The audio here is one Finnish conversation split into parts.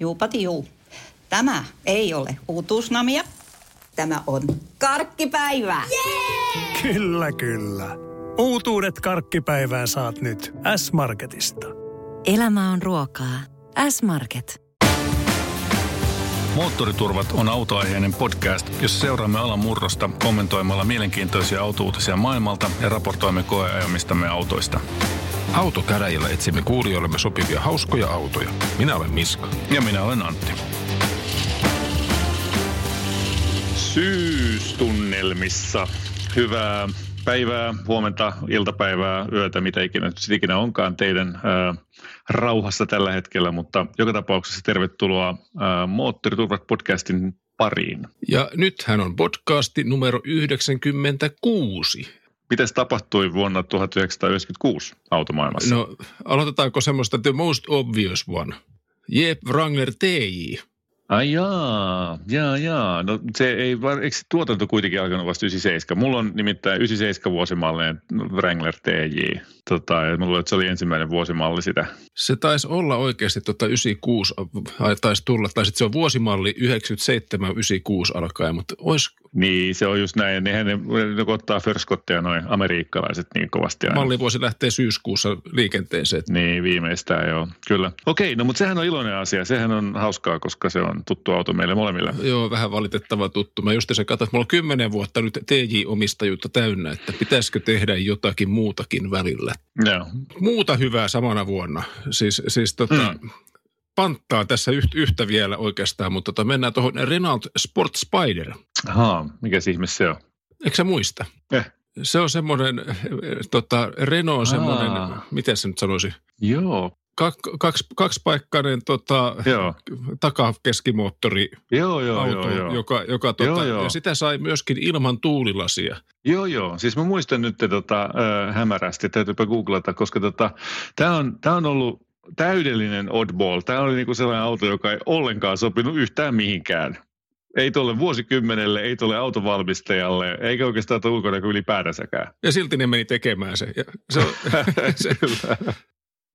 Juupati juu. Tämä ei ole uutuusnamia. Tämä on karkkipäivää. Yeah! Kyllä, kyllä. Uutuudet karkkipäivää saat nyt S-Marketista. Elämä on ruokaa. S-Market. Moottoriturvat on autoaiheinen podcast, jossa seuraamme alan murrosta kommentoimalla mielenkiintoisia autouutisia maailmalta ja raportoimme koeajamistamme autoista. Autokäräjillä etsimme kuulijoillemme sopivia hauskoja autoja. Minä olen Miska. Ja minä olen Antti. Syystunnelmissa. Hyvää päivää, huomenta, iltapäivää, yötä, mitä ikinä ikinä onkaan teidän ää, rauhassa tällä hetkellä, mutta joka tapauksessa tervetuloa ää, Moottoriturvat podcastin pariin. Ja nythän on podcasti numero 96. Mitäs tapahtui vuonna 1996 automaailmassa? No aloitetaanko semmoista The Most Obvious One? Jeep Wrangler TJ. Ai jaa, jaa, jaa. No se ei, eikö tuotanto kuitenkin alkanut vasta 97? Mulla on nimittäin 97 vuosimallinen Wrangler TJ. Tota, ja mulla että se oli ensimmäinen vuosimalli sitä. Se taisi olla oikeasti tota 96, taisi tulla, tai sitten se on vuosimalli 97-96 alkaen, mutta olis... Niin, se on just näin. Nehän ne, ne ottaa förskotteja noin amerikkalaiset niin kovasti aina. Mallivuosi lähtee syyskuussa liikenteeseen. Niin, viimeistään joo, kyllä. Okei, no mutta sehän on iloinen asia. Sehän on hauskaa, koska se on tuttu auto meille molemmille. Joo, vähän valitettava tuttu. Mä just se katsoin, että mulla on kymmenen vuotta nyt TJ-omistajuutta täynnä, että pitäisikö tehdä jotakin muutakin välillä. Joo. Muuta hyvää samana vuonna. Siis, siis tota, mm. panttaa tässä yhtä vielä oikeastaan, mutta tota, mennään tuohon Renault Sport Spider. Ahaa, mikä ihme se on? Eikö sä muista? Eh. Se on semmoinen, tota, Renault on semmoinen, miten se nyt sanoisi? Joo, Kak, kaksi, kaksipaikkainen tota, takakeskimoottori joo, joo, auto, joo, joo. joka, joka tota, joo, joo. ja sitä sai myöskin ilman tuulilasia. Joo, joo. Siis mä muistan nyt tota, äh, hämärästi, täytyypä googlata, koska tota, tämä on, tää on ollut täydellinen oddball. Tämä oli niinku sellainen auto, joka ei ollenkaan sopinut yhtään mihinkään. Ei tuolle vuosikymmenelle, ei tuolle autovalmistajalle, eikä oikeastaan tuolle ulkonäkö ylipäätänsäkään. Ja silti ne meni tekemään se. Ja se, se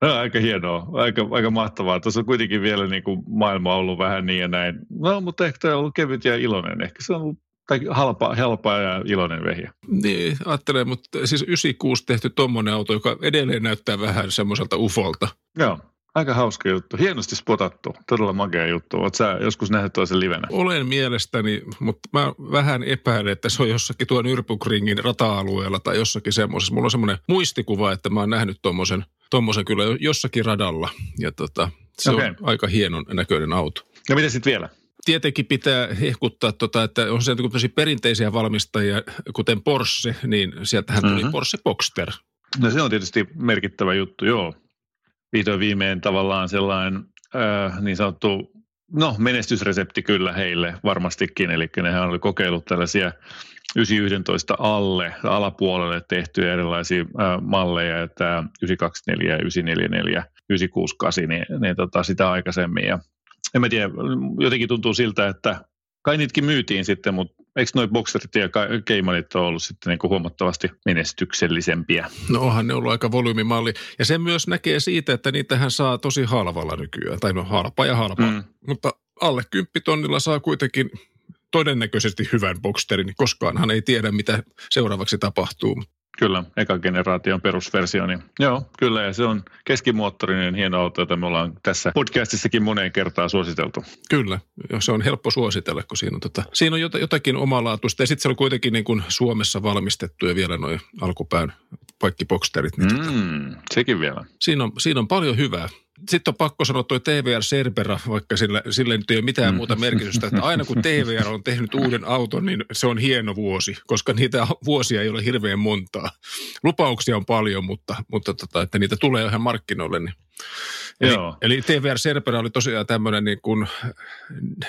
No, aika hienoa, aika, aika mahtavaa. Tuossa on kuitenkin vielä niin kuin maailma ollut vähän niin ja näin. No, mutta ehkä tämä on ollut kevyt ja iloinen. Ehkä se on ollut tai halpa, helpaa ja iloinen vehjä. Niin, ajattelen, mutta siis 96 tehty tuommoinen auto, joka edelleen näyttää vähän semmoiselta ufolta. Joo, aika hauska juttu. Hienosti spotattu. Todella makea juttu. Oletko sä joskus nähnyt toisen livenä? Olen mielestäni, mutta mä vähän epäilen, että se on jossakin tuon Nürburgringin rata-alueella tai jossakin semmoisessa. Mulla on semmoinen muistikuva, että mä oon nähnyt tuommoisen tuommoisen kyllä jossakin radalla. Ja tota, se okay. on aika hienon näköinen auto. Ja mitä sitten vielä? Tietenkin pitää hehkuttaa, tota, että on se perinteisiä valmistajia, kuten Porsche, niin sieltähän tuli mm-hmm. Porsche Boxster. No se on tietysti merkittävä juttu, joo. Vihdoin viimein tavallaan sellainen äh, niin sanottu, no menestysresepti kyllä heille varmastikin, eli nehän oli kokeillut tällaisia 911 alle, alapuolelle tehtyjä erilaisia äh, malleja, että 924, 944, 968, niin, niin tota, sitä aikaisemmin. Ja en mä tiedä, jotenkin tuntuu siltä, että kai niitäkin myytiin sitten, mutta eikö noi bokserit ja keimanit ole ollut sitten niin kuin huomattavasti menestyksellisempiä? No onhan ne ollut aika volyymimalli. Ja se myös näkee siitä, että niitähän saa tosi halvalla nykyään. Tai no halpa ja halpa. Mm. Mutta alle kymppitonnilla saa kuitenkin todennäköisesti hyvän Boxsterin, niin koskaanhan ei tiedä, mitä seuraavaksi tapahtuu. Kyllä, eka generaation perusversio, niin joo, kyllä, ja se on keskimoottorinen hieno auto, jota me ollaan tässä podcastissakin moneen kertaan suositeltu. Kyllä, se on helppo suositella, kun siinä on, tota, siinä on jotakin omalaatuista, ja sitten se on kuitenkin niin kuin Suomessa valmistettu ja vielä noin alkupään kaikki Boxsterit. Niin tota, mm, tota, sekin vielä. Siinä on, siinä on paljon hyvää sitten on pakko sanoa tuo TVR Cerbera, vaikka sillä, sillä nyt ei ole mitään mm. muuta merkitystä, että aina kun TVR on tehnyt uuden auton, niin se on hieno vuosi, koska niitä vuosia ei ole hirveän montaa. Lupauksia on paljon, mutta, mutta tota, että niitä tulee ihan markkinoille, niin Eli, Joo. eli TVR Serpera oli tosiaan tämmöinen niin kuin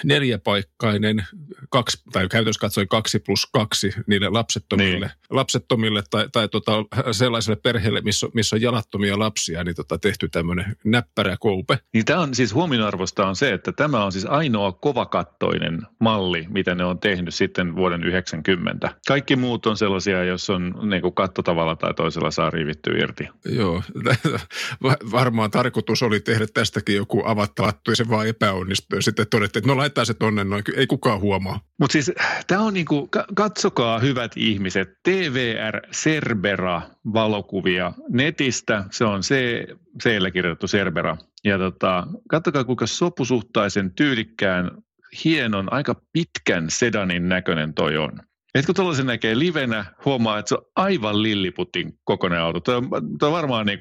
neljäpaikkainen, kaksi, tai käytännössä katsoen kaksi plus kaksi niille lapsettomille, niin. lapsettomille tai, tai tota, sellaiselle perheelle, missä, missä on jalattomia lapsia, niin tota, tehty tämmöinen näppärä ympärä koupe. Niin tämä on siis huomionarvosta on se, että tämä on siis ainoa kovakattoinen malli, mitä ne on tehnyt sitten vuoden 90. Kaikki muut on sellaisia, jos on niin kuin katto tavalla tai toisella saa rivitty irti. Joo, varmaan tarkoitus oli tehdä tästäkin joku avattavattu ja se vaan epäonnistui. Sitten todettiin, että no laittaa se tonne noin, ei kukaan huomaa. Mutta siis tämä on niinku, katsokaa hyvät ihmiset, TVR Cerbera valokuvia netistä, se on se, c kirjoitettu Cerbera. Ja tota, katsokaa kuinka sopusuhtaisen, tyylikkään, hienon, aika pitkän sedanin näköinen toi on. Et kun tuollaisen näkee livenä, huomaa, että se on aivan lilliputin kokoinen auto. Tuo on, tuo on varmaan niin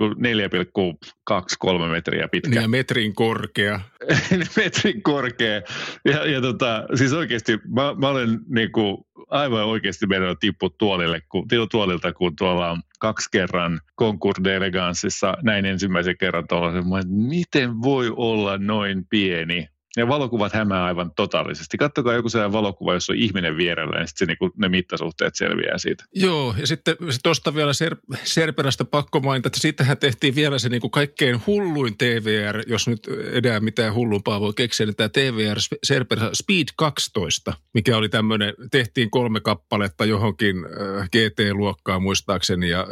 4,2-3 metriä pitkä. Niin ja metrin korkea. metrin korkea. Ja, ja tota, siis oikeasti mä, mä olen niin kuin aivan oikeasti meidän tippu tuolille, kun, tuolilta, kun tuolla kaksi kerran Concours d'Eleganceissa näin ensimmäisen kerran tuollaisen, että miten voi olla noin pieni ja valokuvat hämää aivan totaalisesti. Kattokaa joku sellainen valokuva, jossa on ihminen vierellä, niin sitten niinku, ne mittasuhteet selviää siitä. Joo, ja sitten tuosta vielä Ser- Serperästä pakko mainita, että siitähän tehtiin vielä se niinku kaikkein hulluin TVR, jos nyt edää mitään hullumpaa voi keksiä, niin tämä TVR Serperä Speed 12, mikä oli tämmöinen, tehtiin kolme kappaletta johonkin äh, GT-luokkaa muistaakseni, ja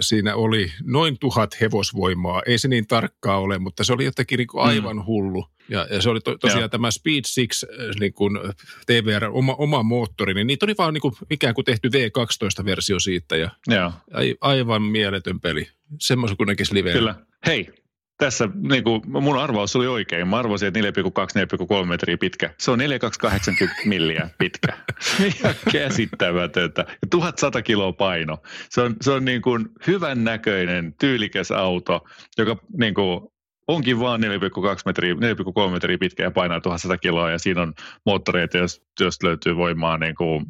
siinä oli noin tuhat hevosvoimaa. Ei se niin tarkkaa ole, mutta se oli jotenkin niinku aivan mm. hullu. Ja, ja se oli to, tosiaan Joo. tämä Speed 6 äh, niin kuin TVR, oma, oma moottori, niin niitä oli vaan niin kuin, ikään kuin tehty V12-versio siitä ja Joo. aivan mieletön peli. Semmoisen kuin näkisi live. Kyllä. Hei, tässä niin kuin, mun arvaus oli oikein. Mä arvasin, että 4,2-4,3 metriä pitkä. Se on 4280 milliä pitkä. Ihan käsittämätöntä. Ja 1100 kiloa paino. Se on, se on niin kuin hyvän näköinen, tyylikäs auto, joka niin kuin, onkin vaan 4,2 metriä, 4,3 metriä pitkä ja painaa 1100 kiloa ja siinä on moottoreita, jos löytyy voimaa niin kuin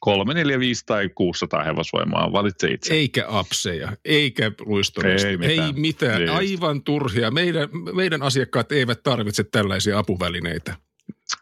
3, 4, 5 tai 600 hevosvoimaa, valitse itse. Eikä apseja, eikä luistoreista, ei mitään, ei mitään. Niin. aivan turhia. Meidän, meidän asiakkaat eivät tarvitse tällaisia apuvälineitä.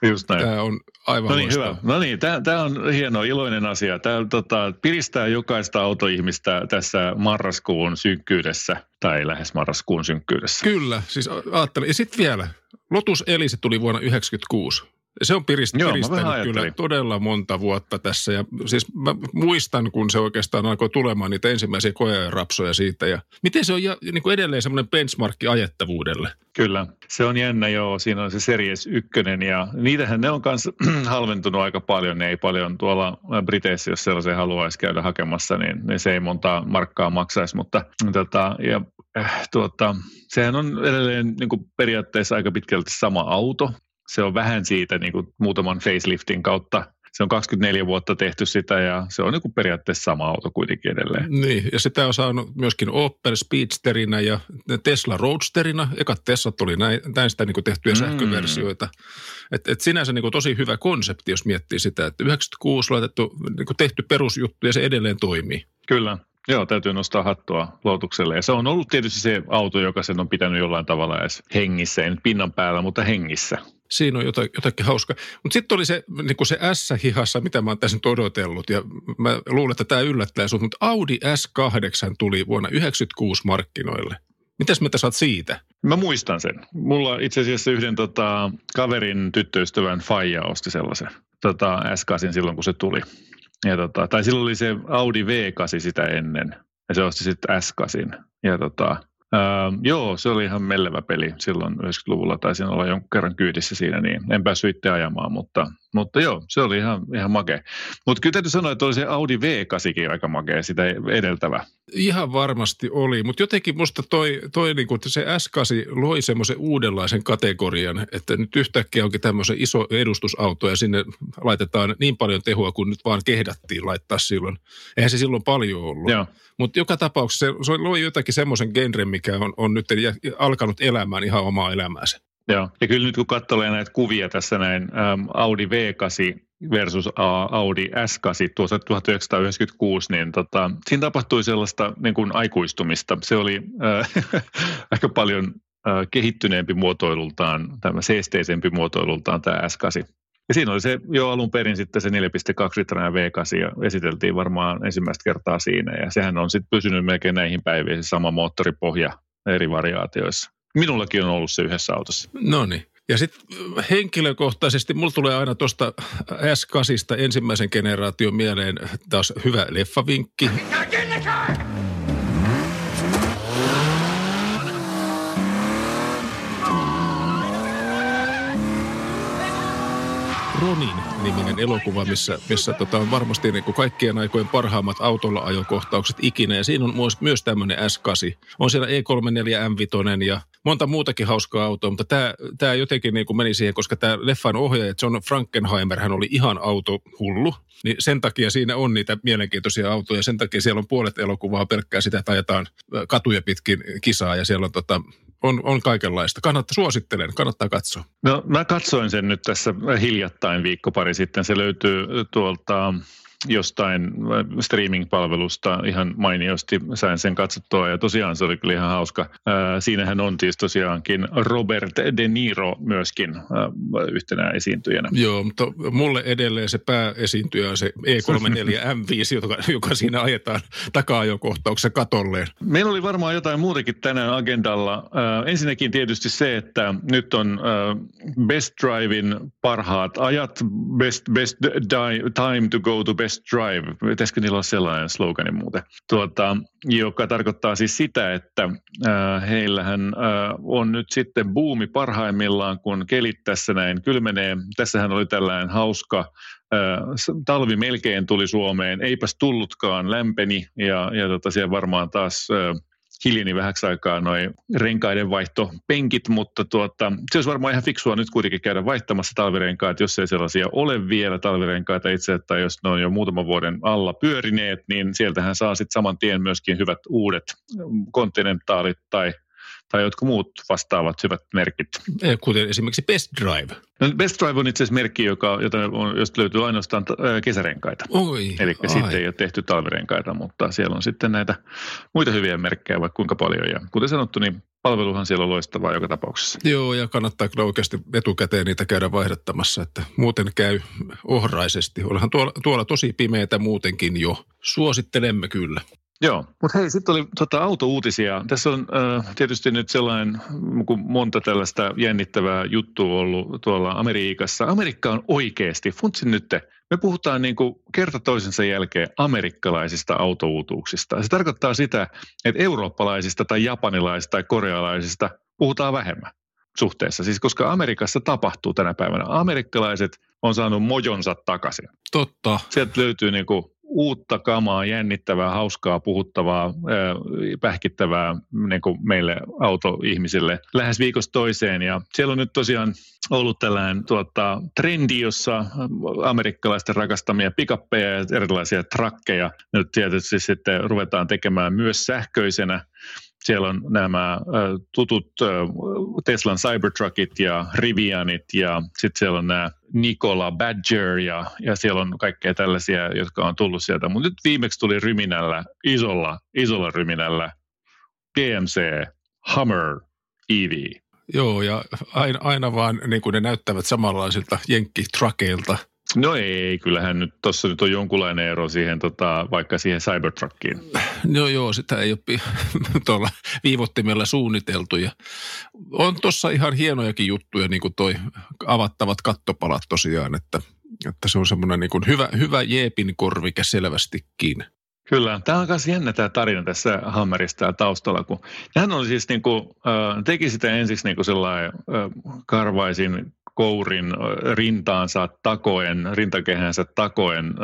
Just näin. Tämä on aivan No niin, hyvä. No niin, tämä, tämä on hieno, iloinen asia. Tämä tota, piristää jokaista autoihmistä tässä marraskuun synkkyydessä, tai lähes marraskuun synkkyydessä. Kyllä, siis ajattelin. Ja sitten vielä, Lotus Elise tuli vuonna 1996. Se on pirist, Joo, piristänyt kyllä todella monta vuotta tässä. Ja siis mä muistan, kun se oikeastaan alkoi tulemaan niitä ensimmäisiä koerapsoja siitä. Ja miten se on ja, niin kuin edelleen semmoinen benchmarkki ajettavuudelle? Kyllä, se on jännä joo. Siinä on se Series 1 ja niitähän ne on myös halventunut aika paljon. Ne ei paljon tuolla Briteissä, jos sellaisen haluaisi käydä hakemassa, niin, niin se ei montaa markkaa maksaisi. Mutta tota, ja, äh, tuota, sehän on edelleen niin kuin periaatteessa aika pitkälti sama auto se on vähän siitä niin kuin muutaman faceliftin kautta se on 24 vuotta tehty sitä ja se on niin kuin periaatteessa sama auto kuitenkin edelleen. Niin, ja sitä on saanut myöskin Opel Speedsterina ja Tesla Roadsterina. Ekat Teslat oli näistä niin kuin tehtyjä mm. sähköversioita. Et, et sinänsä niin kuin tosi hyvä konsepti, jos miettii sitä, että 96 laitettu, niin kuin tehty perusjuttu ja se edelleen toimii. Kyllä, Joo, täytyy nostaa hattua Lotukselle. Ja se on ollut tietysti se auto, joka sen on pitänyt jollain tavalla edes hengissä, ei nyt pinnan päällä, mutta hengissä siinä on jotain, jotakin hauskaa. Mutta sitten oli se, niin se S-hihassa, mitä mä oon tässä nyt odotellut, ja mä luulen, että tämä yllättää sinut, mutta Audi S8 tuli vuonna 1996 markkinoille. Mitäs mitä saat siitä? Mä muistan sen. Mulla itse asiassa yhden tota, kaverin tyttöystävän Faija osti sellaisen tota, S8 silloin, kun se tuli. Ja, tota, tai silloin oli se Audi V8 sitä ennen, ja se osti sitten S8. Ja tota, Öö, joo, se oli ihan mellevä peli silloin 90-luvulla. Taisin olla jonkun kerran kyydissä siinä, niin en päässyt itse ajamaan, mutta, mutta joo, se oli ihan, ihan makea. Mutta kyllä täytyy sanoa, että oli se Audi V8 aika makea, sitä edeltävä. Ihan varmasti oli, mutta jotenkin musta toi, toi niin kuin, että se S8 loi semmoisen uudenlaisen kategorian, että nyt yhtäkkiä onkin tämmöisen iso edustusauto ja sinne laitetaan niin paljon tehua kuin nyt vaan kehdattiin laittaa silloin. Eihän se silloin paljon ollut. Joo. Mutta joka tapauksessa se, se loi jotakin semmoisen genren, mikä on, on nyt alkanut elämään ihan omaa elämäänsä. Joo, ja kyllä nyt kun katsoo näitä kuvia tässä näin, äm, Audi V8 versus Audi S8 tuossa 1996, niin tota, siinä tapahtui sellaista niin kuin aikuistumista. Se oli äh, aika paljon äh, kehittyneempi muotoilultaan, tämä seesteisempi muotoilultaan tämä S8. Ja siinä oli se jo alun perin sitten se 4,2 litrainen V8 ja esiteltiin varmaan ensimmäistä kertaa siinä. Ja sehän on sitten pysynyt melkein näihin päiviin se sama moottoripohja eri variaatioissa. Minullakin on ollut se yhdessä autossa. No niin. Ja sitten henkilökohtaisesti mulla tulee aina tuosta S8 ensimmäisen generaation mieleen taas hyvä leffavinkki. Ronin-niminen elokuva, missä, missä tota on varmasti niin kuin kaikkien aikojen parhaimmat autolla ajokohtaukset ikinä. Ja siinä on myös, myös tämmöinen S8. On siellä E34 M5 ja monta muutakin hauskaa autoa, mutta tämä, tämä jotenkin niin kuin meni siihen, koska tämä leffan ohjaaja John Frankenheimer, hän oli ihan autohullu. Niin sen takia siinä on niitä mielenkiintoisia autoja. Sen takia siellä on puolet elokuvaa pelkkää sitä, että ajetaan katuja pitkin kisaa ja siellä on tota, on, on kaikenlaista. Kannattaa, suosittelen, kannattaa katsoa. No mä katsoin sen nyt tässä hiljattain viikko pari sitten. Se löytyy tuolta jostain äh, streaming-palvelusta ihan mainiosti sain sen katsottua ja tosiaan se oli kyllä ihan hauska. Äh, siinähän on siis tosiaankin Robert De Niro myöskin äh, yhtenä esiintyjänä. Joo, mutta mulle edelleen se pääesiintyjä on se E34 M5, joka, joka siinä ajetaan taka-ajokohtauksen katolleen. Meillä oli varmaan jotain muutakin tänään agendalla. Ensinnäkin tietysti se, että nyt on Best Drivein parhaat ajat, best, best di- time to go to best Best Drive, pitäisikö niillä olla sellainen slogani muuten, tuota, joka tarkoittaa siis sitä, että äh, heillähän äh, on nyt sitten buumi parhaimmillaan, kun kelit tässä näin kylmenee. Tässähän oli tällainen hauska äh, talvi melkein tuli Suomeen, eipäs tullutkaan, lämpeni ja, ja tota, siellä varmaan taas äh, hiljeni vähäksi aikaa noin renkaiden vaihtopenkit, mutta tuota, se olisi varmaan ihan fiksua nyt kuitenkin käydä vaihtamassa talvirenkaat, jos ei sellaisia ole vielä talvirenkaita itse, tai jos ne on jo muutaman vuoden alla pyörineet, niin sieltähän saa sitten saman tien myöskin hyvät uudet kontinentaalit tai tai jotkut muut vastaavat hyvät merkit. Kuten esimerkiksi Best Drive. No Best Drive on itse asiassa merkki, joka, jota on, josta löytyy ainoastaan kesärenkaita. Oi, Eli sitten ei ole tehty talvirenkaita, mutta siellä on sitten näitä muita hyviä merkkejä vaikka kuinka paljon. Ja kuten sanottu, niin palveluhan siellä on loistavaa joka tapauksessa. Joo, ja kannattaa kyllä oikeasti etukäteen niitä käydä vaihdattamassa, että muuten käy ohraisesti. Olehan tuolla, tuolla tosi pimeätä muutenkin jo. Suosittelemme kyllä. Joo, mutta hei, sitten oli tota, autouutisia. Tässä on äh, tietysti nyt sellainen, kun monta tällaista jännittävää juttua ollut tuolla Amerikassa. Amerikka on oikeasti, funtsin nyt, me puhutaan niin kuin kerta toisensa jälkeen amerikkalaisista autouutuuksista. Se tarkoittaa sitä, että eurooppalaisista tai japanilaisista tai korealaisista puhutaan vähemmän suhteessa. Siis koska Amerikassa tapahtuu tänä päivänä. Amerikkalaiset on saanut mojonsa takaisin. Totta. Sieltä löytyy niin kuin uutta kamaa, jännittävää, hauskaa, puhuttavaa, pähkittävää niin kuin meille autoihmisille lähes viikosta toiseen. Ja siellä on nyt tosiaan ollut tällainen tuota, trendi, jossa amerikkalaisten rakastamia pikappeja ja erilaisia trakkeja nyt tietysti sitten ruvetaan tekemään myös sähköisenä siellä on nämä tutut Teslan Cybertruckit ja Rivianit ja sitten siellä on nämä Nikola Badger ja, ja siellä on kaikkea tällaisia, jotka on tullut sieltä. Mutta nyt viimeksi tuli ryminällä, isolla, isolla ryminällä GMC Hummer EV. Joo, ja aina, aina vaan niin kuin ne näyttävät samanlaisilta jenkkitruckeilta – No ei, kyllähän nyt tuossa nyt on jonkunlainen ero siihen, tota, vaikka siihen Cybertruckiin. No joo, sitä ei ole tuolla viivottimella suunniteltu. Ja on tuossa ihan hienojakin juttuja, niin kuin toi avattavat kattopalat tosiaan, että, että se on semmoinen niin kuin hyvä, hyvä jeepin korvike selvästikin. Kyllä, tämä on myös jännä tämä tarina tässä Hammerista taustalla, kun hän oli siis niin kuin, teki sitä ensiksi niin kuin sellainen karvaisin kourin rintaansa takoen, rintakehänsä takoen,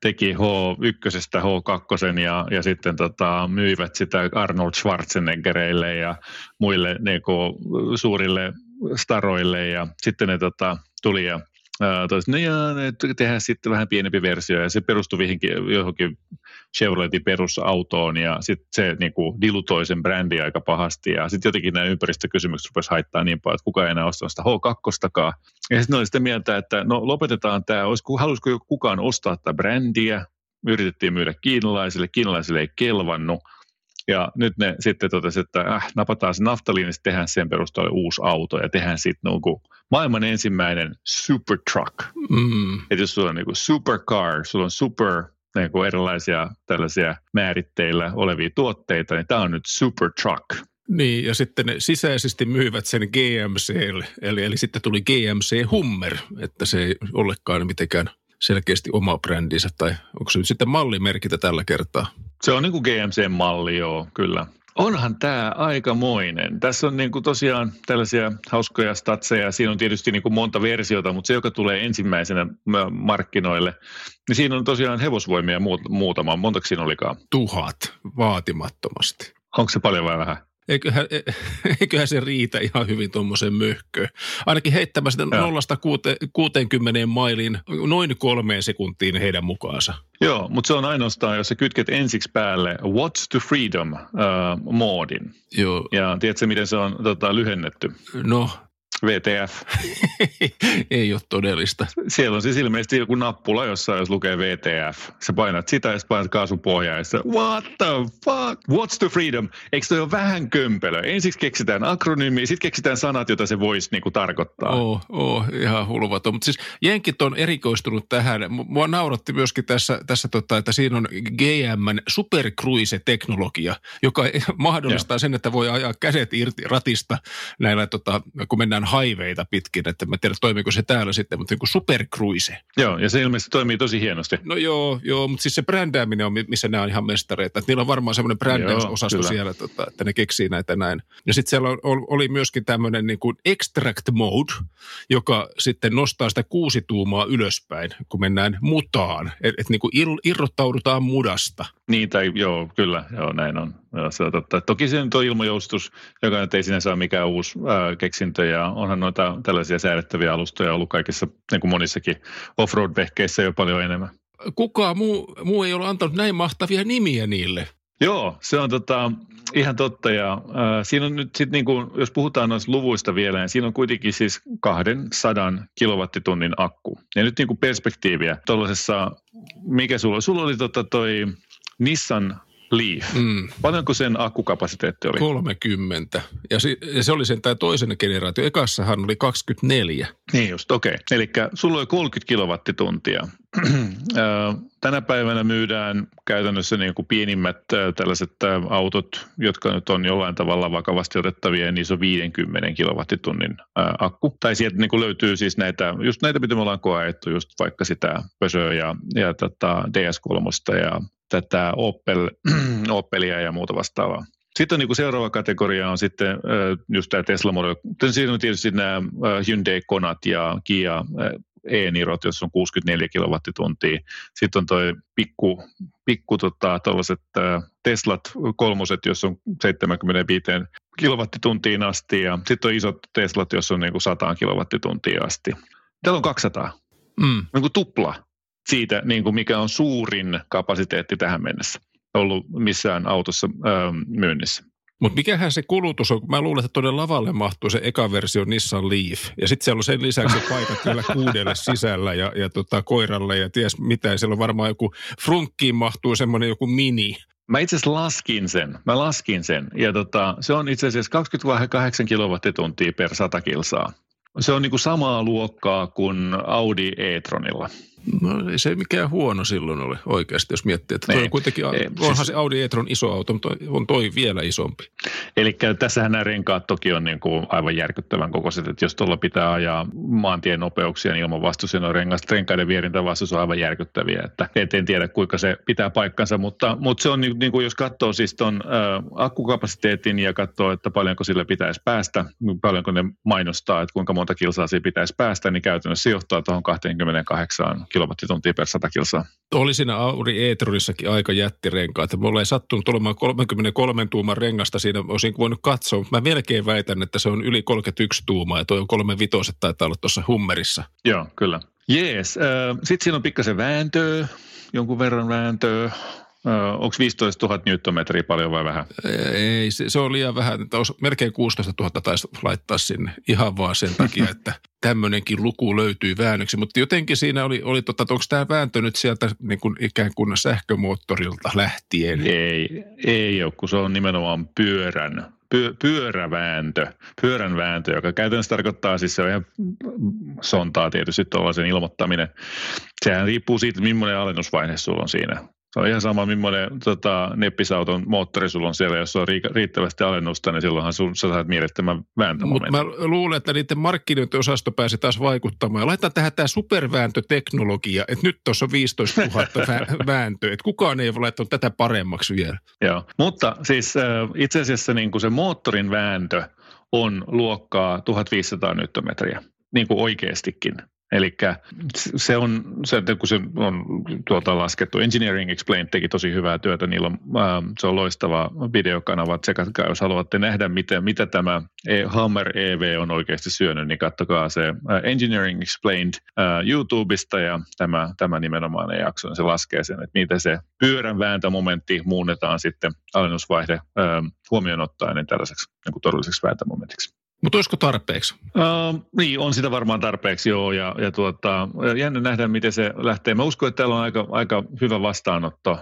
teki H1 H2 ja, ja sitten tota, myivät sitä Arnold Schwarzeneggereille ja muille kuin, suurille staroille ja sitten ne tota, tuli ja no ja tehdään sitten vähän pienempi versio ja se perustui johonkin Chevroletin perusautoon ja sitten se niin kuin dilutoi sen brändi aika pahasti ja sitten jotenkin nämä ympäristökysymykset rupesi haittaa niin paljon, että kukaan ei enää ostanut sitä H2. Ja sitten oli sitä mieltä, että no lopetetaan tämä, olisiko, halusiko kukaan ostaa tätä brändiä, yritettiin myydä kiinalaisille, kiinalaisille ei kelvannut, ja nyt ne sitten totesivat, että äh, napataan se naftaliini, niin tehdään sen perusteella uusi auto ja tehdään sitten niin maailman ensimmäinen supertruck. Mm. Että jos sulla on niin supercar, sulla on super niin kuin erilaisia tällaisia määritteillä olevia tuotteita, niin tämä on nyt supertruck. Niin, ja sitten ne sisäisesti myyvät sen GMClle, eli, eli sitten tuli GMC Hummer, että se ei ollekaan mitenkään selkeästi oma brändinsä, tai onko se nyt sitten mallimerkitä tällä kertaa? Se on niin kuin GMC-malli, joo, kyllä. Onhan tämä aikamoinen. Tässä on niin kuin tosiaan tällaisia hauskoja statseja. Siinä on tietysti niin kuin monta versiota, mutta se, joka tulee ensimmäisenä markkinoille, niin siinä on tosiaan hevosvoimia muutama. Montako siinä olikaan? Tuhat, vaatimattomasti. Onko se paljon vai vähän? Eiköhän, e, eiköhän se riitä ihan hyvin tuommoisen möhköön. Ainakin heittämään sitä nollasta 60 mailiin noin kolmeen sekuntiin heidän mukaansa. Joo, mutta se on ainoastaan, jos sä kytket ensiksi päälle What's to Freedom-moodin. Uh, Joo. Ja tiedätkö, miten se on tota, lyhennetty? No, VTF. Ei ole todellista. Siellä on siis ilmeisesti joku nappula, jossa jos lukee VTF. Sä painat sitä ja painat kaasupohjaa ja sä, what the fuck? What's the freedom? Eikö toi ole vähän kömpelö? Ensiksi keksitään akronyymi, sitten keksitään sanat, joita se voisi niinku tarkoittaa. Oo, oo ihan hulvaton. Mutta siis jenkit on erikoistunut tähän. Mua nauratti myöskin tässä, tässä tota, että siinä on GM supercruise-teknologia, joka mahdollistaa ja. sen, että voi ajaa käset irti ratista näillä, tota, kun mennään haiveita pitkin, että mä tiedän toimiko se täällä sitten, mutta niin kuin supercruise. Joo, ja se ilmeisesti toimii tosi hienosti. No joo, joo, mutta siis se brändääminen on, missä nämä on ihan mestareita. Että niillä on varmaan semmoinen brändäysosasto siellä, tota, että ne keksii näitä näin. Ja sitten siellä oli myöskin tämmöinen niin kuin extract mode, joka sitten nostaa sitä kuusi tuumaa ylöspäin, kun mennään mutaan. Että et niin kuin irrottaudutaan mudasta. Niin, tai joo, kyllä, joo, näin on. Joo, se on totta. Toki se nyt on ilmajoustus, joka nyt ei sinänsä ole mikään uusi ää, keksintö, ja onhan noita tällaisia säädettäviä alustoja ollut kaikissa, niin kuin monissakin offroad-vehkeissä jo paljon enemmän. Kukaan muu, muu ei ole antanut näin mahtavia nimiä niille. Joo, se on tota, ihan totta. Ja, äh, siinä on nyt sitten, niin kuin, jos puhutaan noista luvuista vielä, niin siinä on kuitenkin siis 200 kilowattitunnin akku. Ja nyt niin kuin perspektiiviä tuollaisessa, mikä sulla, sulla oli tota toi Nissan Leaf. Mm. Paljonko sen akkukapasiteetti oli? 30. Ja, si, ja se oli sen tämä toisen generaatio. Ekassahan oli 24. Niin just, okei. Okay. Eli sulla oli 30 kilowattituntia. Tänä päivänä myydään käytännössä niin kuin pienimmät tällaiset autot, jotka nyt on jollain tavalla vakavasti otettavia, niin se on 50 kilowattitunnin akku. Tai sieltä niin kuin löytyy siis näitä, just näitä, mitä me ollaan koettu, just vaikka sitä Peugeot ja, ja tätä DS3 ja tätä Opel, Opelia ja muuta vastaavaa. Sitten on niin kuin seuraava kategoria on sitten just tämä Tesla Model. Siinä on tietysti nämä Hyundai Konat ja Kia e-nirot, jos on 64 kilowattituntia. Sitten on toi pikku, pikku tota, Teslat kolmoset, jos on 75 kilowattituntiin asti. Ja sitten on isot Teslat, jos on niin kuin 100 kilowattituntia asti. Täällä on 200. Mm. Niin kuin tupla siitä, niin kuin mikä on suurin kapasiteetti tähän mennessä ollut missään autossa öö, myynnissä. Mutta mikähän se kulutus on? Mä luulen, että tuonne lavalle mahtuu se eka versio Nissan Leaf. Ja sitten siellä on sen lisäksi paikat kyllä kuudelle sisällä ja, ja tota, koiralle ja ties mitä. Siellä on varmaan joku frunkkiin mahtuu semmoinen joku mini. Mä itse asiassa laskin sen. Mä laskin sen. Ja tota, se on itse asiassa 28 kilowattituntia per 100 kilsaa. Se on niinku samaa luokkaa kuin Audi e-tronilla. No ei se mikään huono silloin ole oikeasti, jos miettii, että toi on kuitenkin, ei, onhan siis, se Audi e-tron iso auto, mutta on toi vielä isompi. Eli tässähän nämä renkaat toki on niin kuin aivan järkyttävän kokoiset, että jos tuolla pitää ajaa maantien nopeuksia, niin ilman vastus on rengasta, renkaiden vierintä vastus on aivan järkyttäviä, että et en tiedä kuinka se pitää paikkansa, mutta, mutta se on niin, niin kuin jos katsoo siis tuon äh, akkukapasiteetin ja katsoo, että paljonko sille pitäisi päästä, paljonko ne mainostaa, että kuinka monta kilsaa siinä pitäisi päästä, niin käytännössä se johtaa tuohon 28 kilowattituntia per 100 kilsaa. Oli siinä Audi e-tronissakin aika jättirenkaat. Mulla ei sattunut olemaan 33 tuuman rengasta siinä, olisin voinut katsoa. Mä melkein väitän, että se on yli 31 tuumaa ja toi on kolme vitoset taitaa olla tuossa hummerissa. Joo, kyllä. Jees. Sitten siinä on pikkasen vääntöä, jonkun verran vääntöä. Onko 15 000 newtonmetriä paljon vai vähän? Ei, se, se on liian vähän. Olisi melkein 16 000 taisi laittaa sinne ihan vaan sen takia, että tämmöinenkin luku löytyy väännöksi. Mutta jotenkin siinä oli, oli tota, onko tämä vääntö nyt sieltä niin kuin ikään kuin sähkömoottorilta lähtien? Ei, ei ole, kun se on nimenomaan pyörän pyö, pyörävääntö, pyörän vääntö, joka käytännössä tarkoittaa siis se on ihan sontaa tietysti tuollaisen ilmoittaminen. Sehän riippuu siitä, millainen alennusvaihe sulla on siinä Se on ihan sama, millainen tota, neppisauton moottori sulla on siellä. Jos on riittävästi alennusta, niin silloinhan sun, sä saat mielettömän vääntömomentin. Mutta mä luulen, että niiden markkinointiosasto pääsi taas vaikuttamaan. Laitetaan tähän tämä supervääntöteknologia, että nyt tuossa on 15 000 vääntöä. Että kukaan ei ole laittanut tätä paremmaksi vielä. Joo, mutta siis itse asiassa niin kuin se moottorin vääntö on luokkaa 1500 newtonmetriä, niin kuin oikeastikin. Eli se on, se, kun se on tuota laskettu, Engineering Explained teki tosi hyvää työtä, niillä on, äh, se on loistava videokanava, tsekatkaa, jos haluatte nähdä, mitä, mitä tämä e, Hammer EV on oikeasti syönyt, niin katsokaa se äh, Engineering Explained äh, YouTubesta ja tämä, tämä nimenomaan jakso, niin se laskee sen, että miten se pyörän vääntömomentti muunnetaan sitten alennusvaihde äh, huomioon ottaen niin tällaiseksi niin todelliseksi vääntömomentiksi. Mutta olisiko tarpeeksi? Uh, niin, on sitä varmaan tarpeeksi, joo. Ja, ja tuota, jännä nähdä, miten se lähtee. Mä uskon, että täällä on aika, aika hyvä vastaanotto uh,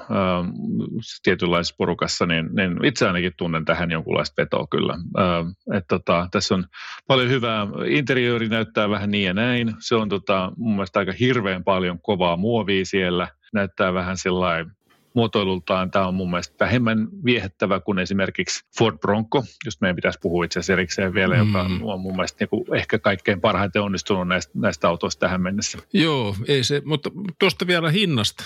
tietynlaisessa porukassa, niin, niin itse ainakin tunnen tähän jonkunlaista vetoa kyllä. Uh, et tota, tässä on paljon hyvää. Interiööri näyttää vähän niin ja näin. Se on tota, mun mielestä aika hirveän paljon kovaa muovia siellä. Näyttää vähän sellainen muotoilultaan tämä on mun mielestä vähemmän viehättävä kuin esimerkiksi Ford Bronco, just meidän pitäisi puhua itse asiassa erikseen vielä, mm. joka on mun mielestä niin kuin ehkä kaikkein parhaiten onnistunut näistä, näistä autoista tähän mennessä. Joo, ei se, mutta tuosta vielä hinnasta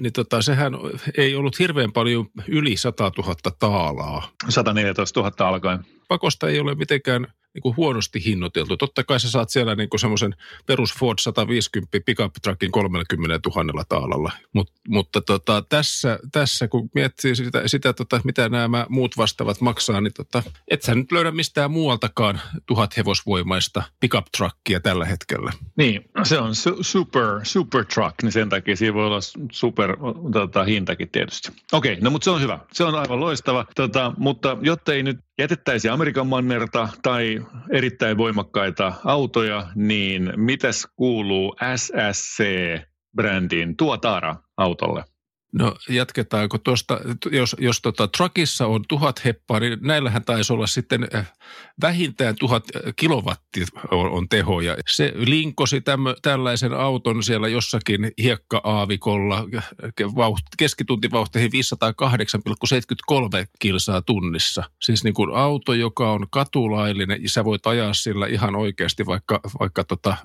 niin tota, sehän ei ollut hirveän paljon yli 100 000 taalaa. 114 000 alkaen. Pakosta ei ole mitenkään niin kuin huonosti hinnoiteltu. Totta kai sä saat siellä niin semmoisen perus Ford 150 pickup truckin 30 000 taalalla. Mut, mutta tota, tässä, tässä, kun miettii sitä, sitä tota, mitä nämä muut vastaavat maksaa, niin tota, et sä nyt löydä mistään muualtakaan tuhat hevosvoimaista pickup truckia tällä hetkellä. Niin, se on su- super, super truck, niin sen takia siinä voi olla super tota, hintakin tietysti. Okei, no mutta se on hyvä. Se on aivan loistava, tota, mutta jotta ei nyt jätettäisiin Amerikan mannerta tai erittäin voimakkaita autoja, niin mitäs kuuluu SSC-brändin Tuotara autolle? No jatketaanko tuosta, jos, jos tota, truckissa on tuhat heppaa, niin näillähän taisi olla sitten äh, vähintään tuhat kilowattia on, on teho. Ja se linkosi tämmö, tällaisen auton siellä jossakin hiekka-aavikolla vauht, keskituntivauhteihin 508,73 kilsaa tunnissa. Siis niin kuin auto, joka on katulaillinen ja sä voit ajaa sillä ihan oikeasti vaikka, vaikka tota,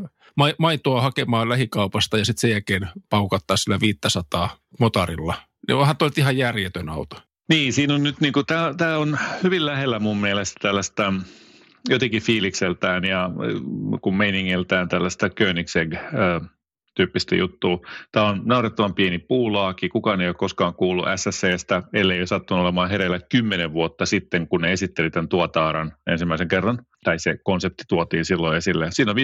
maitoa hakemaan lähikaupasta ja sitten sen jälkeen paukattaa sillä 500 motarilla. Ne onhan toi ihan järjetön auto. Niin, siinä on nyt, niin kuin, tämä on hyvin lähellä mun mielestä tällaista jotenkin fiilikseltään ja kun meiningiltään tällaista Koenigsegg tyyppistä juttua. Tämä on naurettavan pieni puulaaki. Kukaan ei ole koskaan kuullut SSCstä, ellei ole sattunut olemaan hereillä kymmenen vuotta sitten, kun ne esitteli tämän tuotaaran ensimmäisen kerran. Tai se konsepti tuotiin silloin esille. Siinä on 5,9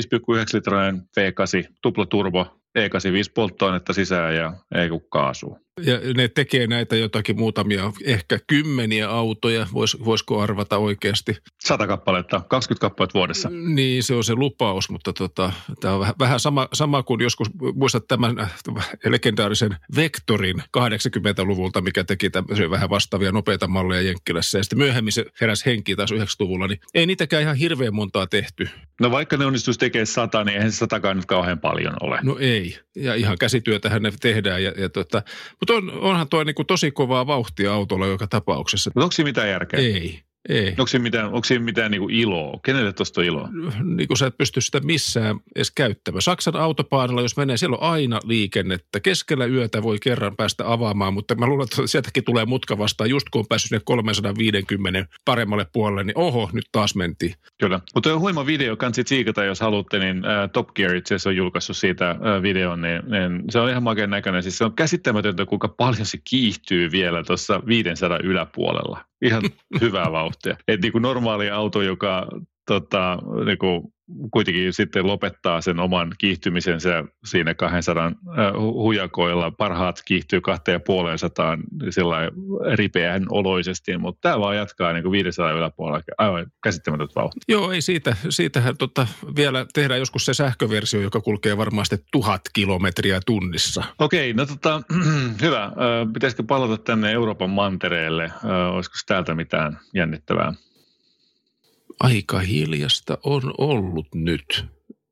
litrainen V8 tuplaturbo E85 polttoainetta sisään ja ei kun kaasua. Ja ne tekee näitä jotakin muutamia, ehkä kymmeniä autoja, vois, voisiko arvata oikeasti? Sata kappaletta, 20 kappaletta vuodessa. Niin, se on se lupaus, mutta tota, tämä on vähän, vähän sama, sama kuin joskus, muistat tämän legendaarisen Vektorin 80-luvulta, mikä teki tämmöisiä vähän vastaavia nopeita malleja Jenkkilässä. Ja sitten myöhemmin se heräsi henki taas 90-luvulla, niin ei niitäkään ihan hirveän montaa tehty. No vaikka ne onnistuisi tekemään sata, niin eihän se satakaan nyt kauhean paljon ole. No ei, ja ihan käsityötähän ne tehdään. Ja, ja tota, mutta on, onhan tuo niin tosi kovaa vauhtia autolla joka tapauksessa. Mutta onko siinä mitään järkeä? Ei. Ei. Onko siinä mitään, onko siinä mitään niin iloa? Kenelle tuosta on iloa? Niin kuin sä et pysty sitä missään edes käyttämään. Saksan autopaanilla, jos menee, siellä on aina liikennettä. Keskellä yötä voi kerran päästä avaamaan, mutta mä luulen, että sieltäkin tulee mutka vastaan. Just kun on päässyt sinne 350 paremmalle puolelle, niin oho, nyt taas mentiin. Kyllä. Mutta on huima video, kansi tsiikata, jos haluatte, niin äh, Top Gear itse asiassa on julkaissut siitä äh, videon, niin, niin, se on ihan makeen näköinen. Siis se on käsittämätöntä, kuinka paljon se kiihtyy vielä tuossa 500 yläpuolella ihan hyvää vauhtia. Et niin kuin normaali auto, joka tota, niin kuin kuitenkin sitten lopettaa sen oman kiihtymisensä siinä 200 äh, hujakoilla. Parhaat kiihtyy 2500 sillä ripeän oloisesti, mutta tämä vaan jatkaa niin kuin 500 yläpuolella. Aivan käsittämätöntä vauhtia. Joo, ei siitä. Siitähän tota, vielä tehdään joskus se sähköversio, joka kulkee varmasti tuhat kilometriä tunnissa. Okei, no tota, hyvä. Pitäisikö palata tänne Euroopan mantereelle? Olisiko täältä mitään jännittävää? Aika hiljasta on ollut nyt.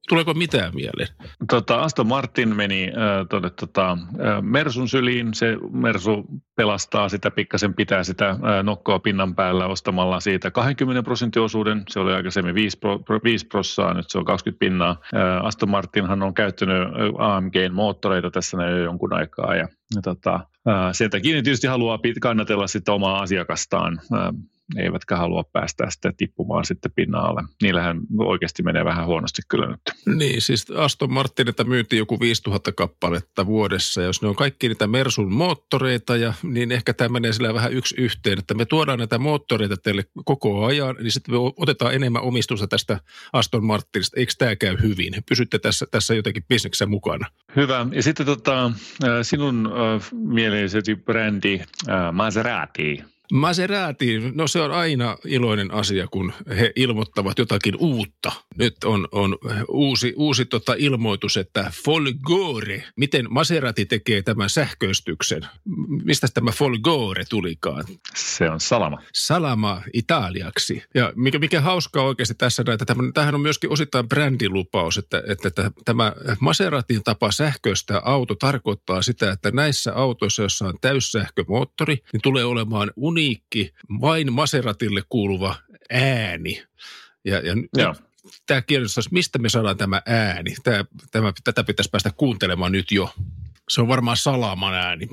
Tuleeko mitään mieleen? Tota, Aston Martin meni äh, tuonne tota, äh, Mersun syliin. Se Mersu pelastaa sitä, pikkasen pitää sitä äh, nokkoa pinnan päällä ostamalla siitä 20 prosentin osuuden. Se oli aikaisemmin 5, pro, 5 prossaa, nyt se on 20 pinnaa. Äh, Aston Martinhan on käyttänyt AMGn moottoreita tässä jo jonkun aikaa ja, ja tota, äh, sen takia tietysti haluaa kannatella sitten omaa asiakastaan. Äh, eivätkä halua päästä sitä tippumaan sitten pinnalle. Niillähän oikeasti menee vähän huonosti kyllä nyt. Niin, siis Aston Martinilta myytiin joku 5000 kappaletta vuodessa. Jos ne on kaikki niitä Mersun moottoreita, ja, niin ehkä tämä menee sillä vähän yksi yhteen, että me tuodaan näitä moottoreita teille koko ajan, niin sitten me otetaan enemmän omistusta tästä Aston Martinista. Eikö tämä käy hyvin? Pysytte tässä, tässä jotenkin bisneksessä mukana. Hyvä. Ja sitten tota, sinun mieleisesi brändi Maserati Maserati, no se on aina iloinen asia, kun he ilmoittavat jotakin uutta. Nyt on, on uusi, uusi tota ilmoitus, että Folgore, miten Maserati tekee tämän sähköistyksen? Mistä tämä Folgore tulikaan? Se on salama. Salama italiaksi. Ja mikä, mikä hauskaa oikeasti tässä, että tämähän on myöskin osittain brändilupaus, että, että, että tämä Maseratin tapa sähköistää auto tarkoittaa sitä, että näissä autoissa, joissa on täyssähkömoottori, niin tulee olemaan uniikki, vain Maseratille kuuluva ääni. Ja, ja Joo. tämä kiinnostaisi, mistä me saadaan tämä ääni. Tämä, tämä, tätä pitäisi päästä kuuntelemaan nyt jo. Se on varmaan salaman ääni.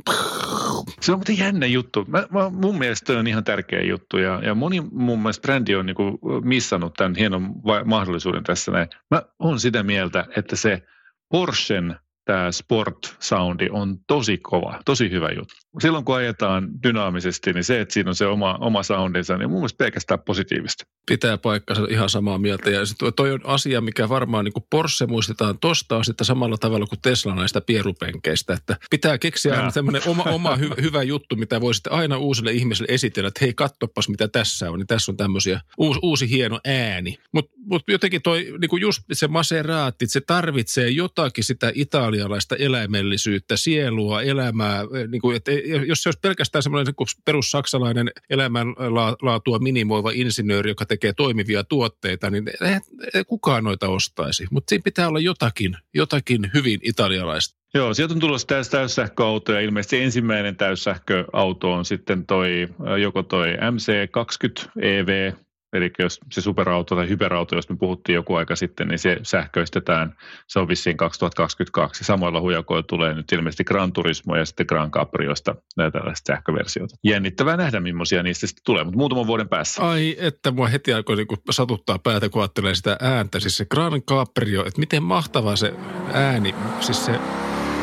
Se on muuten jännä juttu. Mä, mä, mun mielestä on ihan tärkeä juttu ja, ja moni mun mielestä brändi on niinku missannut tämän hienon va- mahdollisuuden tässä näin. Mä oon sitä mieltä, että se Porschen tämä sport-soundi on tosi kova, tosi hyvä juttu. Silloin kun ajetaan dynaamisesti, niin se, että siinä on se oma, oma soundinsa, niin mun mielestä pelkästään positiivista. Pitää paikkansa ihan samaa mieltä. Ja se toi on asia, mikä varmaan niin Porsche muistetaan tosta on sitten samalla tavalla kuin Tesla näistä pierupenkeistä. Että pitää keksiä aina tämmöinen oma, oma hy, hyvä juttu, mitä voi sitten aina uusille ihmisille esitellä, että hei, kattopas mitä tässä on. Niin tässä on tämmöisiä uusi, uusi hieno ääni. Mutta mut jotenkin toi, niin just se Maserati, se tarvitsee jotakin sitä italialaista eläimellisyyttä, sielua, elämää. Eh, niin kuin, että jos se olisi pelkästään semmoinen niin perussaksalainen elämänlaatua minimoiva insinööri, joka tekee toimivia tuotteita, niin ei, ei kukaan noita ostaisi. Mutta siinä pitää olla jotakin, jotakin hyvin italialaista. Joo, sieltä on tulossa täys, täyssähköauto ja ilmeisesti ensimmäinen täyssähköauto on sitten toi, joko toi MC20 EV, Eli jos se superauto tai hyperauto, jos me puhuttiin joku aika sitten, niin se sähköistetään. Se on vissiin 2022. Samoilla hujakoilla tulee nyt ilmeisesti Gran Turismo ja sitten Gran Capriosta näitä tällaista sähköversioita. Jännittävää nähdä, millaisia niistä sitten tulee, mutta muutaman vuoden päässä. Ai, että mua heti alkoi niin satuttaa päätä, kun ajattelee sitä ääntä. Siis se Gran Caprio, että miten mahtava se ääni, siis se,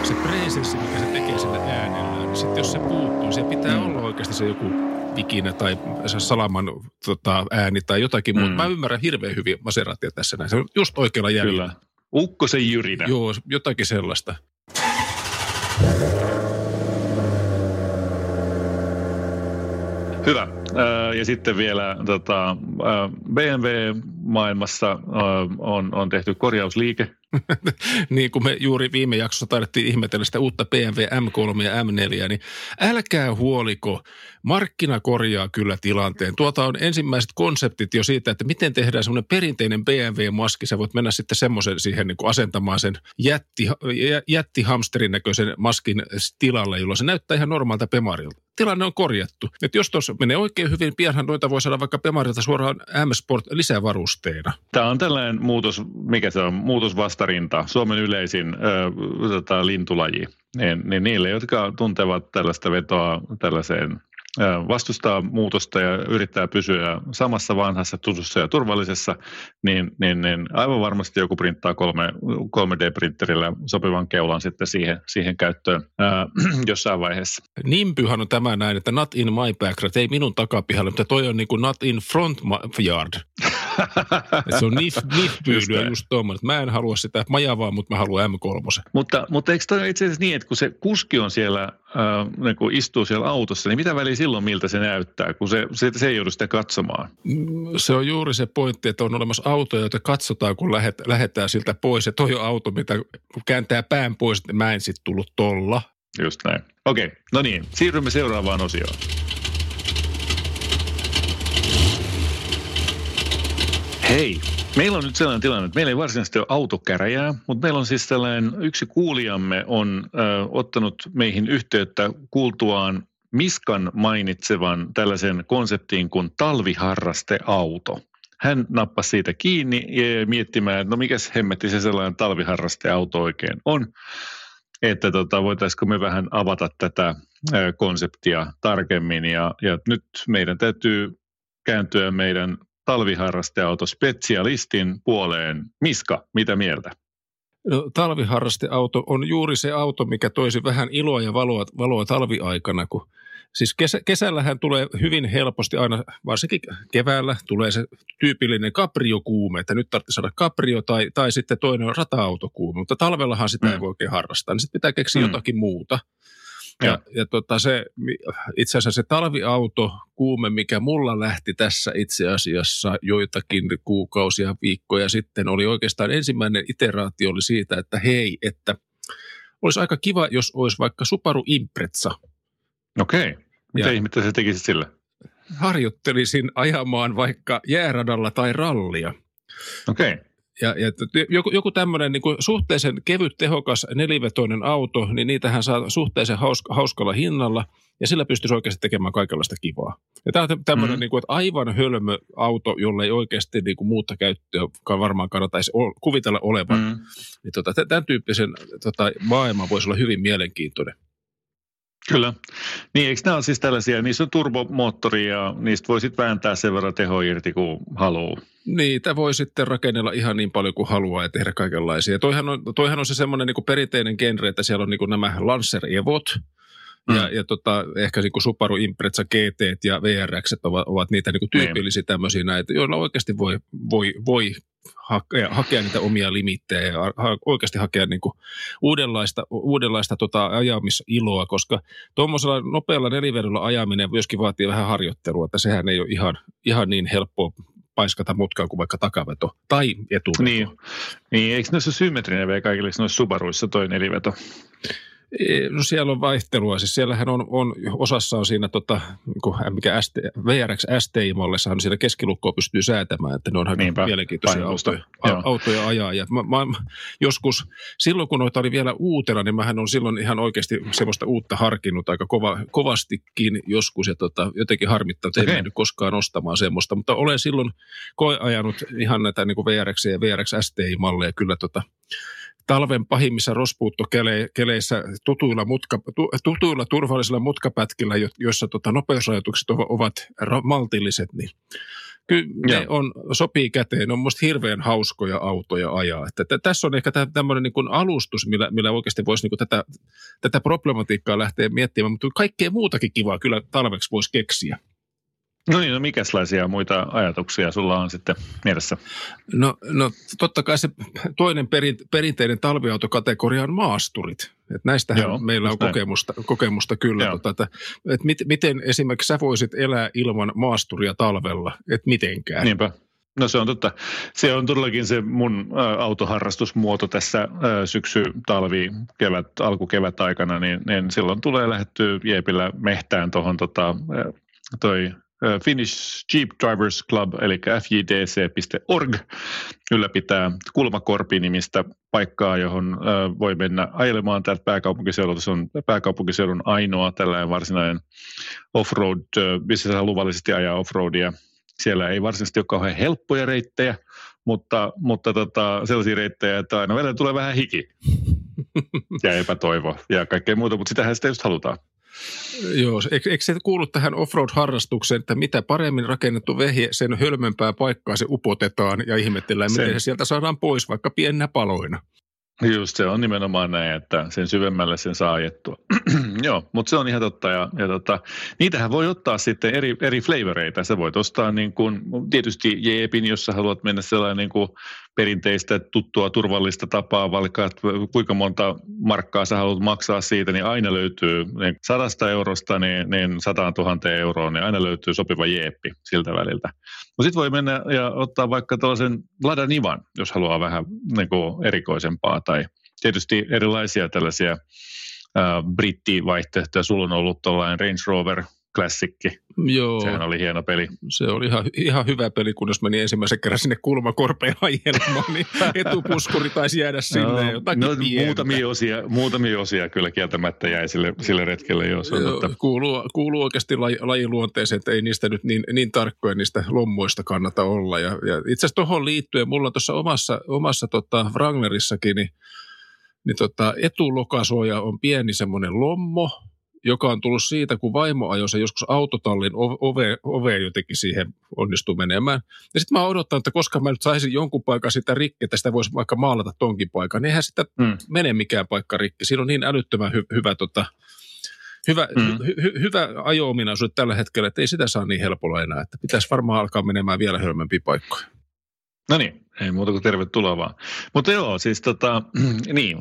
se presenssi, mikä se tekee sillä äänellä. Niin sitten jos se puuttuu, se pitää mm. olla oikeasti se joku ikinä tai salaman tota, ääni tai jotakin mm. muuta. Mä ymmärrän hirveän hyvin Maseratia tässä näin. Se on just oikealla jäljellä. Kyllä. Ukkosen jyrinä. Joo, jotakin sellaista. Hyvä. Ja sitten vielä tota, BMW-maailmassa on, on tehty korjausliike niin kuin me juuri viime jaksossa taidettiin ihmetellä sitä uutta BMW M3 ja M4, niin älkää huoliko, markkina korjaa kyllä tilanteen. Tuota on ensimmäiset konseptit jo siitä, että miten tehdään semmoinen perinteinen BMW-maski. Sä voit mennä sitten semmoisen siihen niin kuin asentamaan sen jätti, jättihamsterin näköisen maskin tilalle, jolloin se näyttää ihan normaalta Pemarilta. Tilanne on korjattu. Et jos tuossa menee oikein hyvin, pianhan noita voi saada vaikka Pemarilta suoraan M-Sport lisävarusteena. Tämä on tällainen muutos, mikä se on, muutos vastarinta, Suomen yleisin ö, tota, lintulaji. Niin, niin niille, jotka tuntevat tällaista vetoa tällaiseen vastustaa muutosta ja yrittää pysyä samassa vanhassa, tutussa ja turvallisessa, niin, niin, niin aivan varmasti joku printtaa 3, 3D-printerillä sopivan keulan sitten siihen, siihen käyttöön ää, jossain vaiheessa. Nimpyhän on tämä näin, että not in my backyard, ei minun takapihalle, mutta toi on niin kuin not in front yard. se on nif, nifpyydyä just tuommoinen, mä en halua sitä majavaa, mutta mä haluan M3. Mutta, mutta eikö toi itse asiassa niin, että kun se kuski on siellä, äh, niin kun istuu siellä autossa, niin mitä väliä silloin, miltä se näyttää, kun se, se, se ei joudu sitä katsomaan? Se on juuri se pointti, että on olemassa autoja, joita katsotaan, kun lähet, lähdetään siltä pois. Ja toi on auto, mitä kääntää pään pois, että mä en sitten tullut tolla. Just näin. Okei, okay. no niin, siirrymme seuraavaan osioon. Hei, Meillä on nyt sellainen tilanne, että meillä ei varsinaisesti ole autokäräjää, mutta meillä on siis sellainen, yksi kuulijamme on ö, ottanut meihin yhteyttä kuultuaan Miskan mainitsevan tällaisen konseptiin kuin talviharrasteauto. Hän nappasi siitä kiinni ja miettimään, että no mikäs hemmetti se sellainen talviharrasteauto oikein on. Että tota, voitaisiko me vähän avata tätä ö, konseptia tarkemmin. Ja, ja nyt meidän täytyy kääntyä meidän talviharrasteautospesialistin puoleen. Miska, mitä mieltä? No, talviharrasteauto on juuri se auto, mikä toisi vähän iloa ja valoa, valoa talviaikana, kun Siis kesä, kesällähän tulee hyvin helposti aina, varsinkin keväällä, tulee se tyypillinen kapriokuume, että nyt tarvitsee saada kaprio tai, tai sitten toinen on rata-autokuume, mutta talvellahan sitä mm. ei voi oikein harrastaa, niin sitten pitää keksiä mm. jotakin muuta. Ja, ja, ja tota se, itse asiassa se talviauto kuume, mikä mulla lähti tässä itse asiassa joitakin kuukausia, viikkoja sitten, oli oikeastaan ensimmäinen iteraatio oli siitä, että hei, että olisi aika kiva, jos olisi vaikka Subaru Impreza. Okei. Mitä ja ihmettä sä tekisit sillä? Harjoittelisin ajamaan vaikka jääradalla tai rallia. Okei. Okay ja, ja joku, joku tämmöinen niin suhteellisen kevyt, tehokas, nelivetoinen auto, niin niitähän saa suhteellisen hauska, hauskalla hinnalla, ja sillä pystyisi oikeasti tekemään kaikenlaista kivaa. Ja tämä on tämmöinen mm. niin kuin, että aivan hölmö auto, jolle ei oikeasti niin kuin, muutta käyttöä varmaan kannattaisi kuvitella olevan. Mm. Niin, tota, tämän tyyppisen tota, maailma voisi olla hyvin mielenkiintoinen. Kyllä. Niin, eikö nämä ole siis tällaisia, niissä on turbomoottori ja niistä voi sitten vääntää sen verran teho irti kuin haluaa. Niitä voi sitten rakennella ihan niin paljon kuin haluaa ja tehdä kaikenlaisia. Toihan on, toihan on se semmoinen niin perinteinen genre, että siellä on niin nämä Lancer Evot, Mm. Ja, ja tota, ehkä niin kuin Subaru Impreza GT ja VRX ovat, ovat niitä niin kuin tyypillisiä tämmöisiä näitä, joilla oikeasti voi, voi, voi hakea, hakea niitä omia limittejä ja ha, oikeasti hakea niin kuin uudenlaista, uudenlaista tota ajamisiloa, koska tuommoisella nopealla nelivedolla ajaminen myöskin vaatii vähän harjoittelua, että sehän ei ole ihan, ihan niin helppoa paiskata mutkaa kuin vaikka takaveto tai etuveto. Niin, niin eikö noissa symmetrinen vielä kaikille noissa Subaruissa toi neliveto? No siellä on vaihtelua. Siis siellähän on, on osassa on siinä, tota, niin mikä ST, VRX STI-mallissa on siinä keskilukkoa pystyy säätämään, että ne on aika mielenkiintoisia autoja, autoja ajaa. Ja mä, mä, joskus, silloin kun noita oli vielä uutena, niin mähän on silloin ihan oikeasti semmoista uutta harkinnut aika kova, kovastikin joskus ja tota, jotenkin harmittanut, että okay. ei mennyt koskaan ostamaan semmoista. Mutta olen silloin koeajanut ihan näitä niin VRX ja VRX STI-malleja kyllä tota, talven pahimmissa rospuuttokeleissä tutuilla, mutka, tutuilla turvallisilla mutkapätkillä, joissa tota, nopeusrajoitukset ovat maltilliset, niin kyllä ne on, sopii käteen. Ne on minusta hirveän hauskoja autoja ajaa. Että, että tässä on ehkä tämmöinen niin alustus, millä, millä oikeasti voisi niin tätä, tätä problematiikkaa lähteä miettimään, mutta kaikkea muutakin kivaa kyllä talveksi voisi keksiä. No niin, no mikäslaisia muita ajatuksia sulla on sitten mielessä? No, no totta kai se toinen perin, perinteinen talviautokategoria on maasturit. Et näistähän Joo, meillä on kokemusta, kokemusta kyllä. Tota, että, et mit, miten esimerkiksi sä voisit elää ilman maasturia talvella, et mitenkään. Niinpä. No se on totta. Se on todellakin se mun ä, autoharrastusmuoto tässä ä, syksy, talvi, kevät, alkukevät aikana, niin, niin silloin tulee lähettyä Jeepillä mehtään tuohon tota, toi Finnish Jeep Drivers Club, eli fjdc.org, ylläpitää Kulmakorpi-nimistä paikkaa, johon voi mennä ajelemaan täältä pääkaupunkiseudulta. Se on pääkaupunkiseudun ainoa tällainen varsinainen offroad, missä saa luvallisesti ajaa offroadia. Siellä ei varsinaisesti ole kauhean helppoja reittejä, mutta, mutta tota, sellaisia reittejä, että aina välillä tulee vähän hiki ja epätoivo ja kaikkea muuta, mutta sitähän sitä just halutaan. Joo, eikö, eikö se kuulu tähän offroad-harrastukseen, että mitä paremmin rakennettu vehje, sen hölmempää paikkaa se upotetaan ja ihmetellään, miten se sieltä saadaan pois vaikka piennä paloina. Just se on nimenomaan näin, että sen syvemmälle sen saa ajettua. Joo, mutta se on ihan totta. Ja, ja tota, niitähän voi ottaa sitten eri, eri flavoreita. Sä voit ostaa niin kuin, tietysti jeepin, jos sä haluat mennä sellainen niin kuin perinteistä, tuttua, turvallista tapaa, vaikka kuinka monta markkaa sä haluat maksaa siitä, niin aina löytyy niin sadasta eurosta niin, niin sataan tuhanteen euroon, niin aina löytyy sopiva jeeppi siltä väliltä. No sitten voi mennä ja ottaa vaikka tällaisen Lada Nivan, jos haluaa vähän niin kuin erikoisempaa, tai tietysti erilaisia tällaisia brittivaihtoehtoja. Sulla on ollut tuollainen Range Rover klassikki. Joo. Sehän oli hieno peli. Se oli ihan, ihan hyvä peli, kunnes meni ensimmäisen kerran sinne kulmakorpeen ajelmaan, niin etupuskuri taisi jäädä sinne. No, jotakin no, muutamia, osia, muutamia osia kyllä kieltämättä jäi sille, sille retkelle. Jo, Joo, mutta... kuuluu, kuuluu oikeasti laji, lajiluonteeseen, että ei niistä nyt niin, niin tarkkoja niistä lommoista kannata olla. Ja, ja itse asiassa tuohon liittyen, mulla on tuossa omassa, omassa tota Wranglerissakin, niin, niin tota, etulokasuoja on pieni semmoinen lommo, joka on tullut siitä, kun vaimo ajoi se joskus autotallin ove, ove jotenkin siihen onnistui menemään. Ja sitten mä oon odottanut, että koska mä nyt saisin jonkun paikan sitä rikki, että sitä voisi vaikka maalata tonkin paikan, niin eihän sitä mm. mene mikään paikka rikki. Siinä on niin älyttömän hy, hyvä, tota, hyvä, mm. hy, hy, hyvä ajo-ominaisuus tällä hetkellä, että ei sitä saa niin helpolla enää. Että pitäisi varmaan alkaa menemään vielä hölmempiä paikkoja. No niin, ei muuta kuin tervetuloa vaan. Mutta joo, siis tota, niin,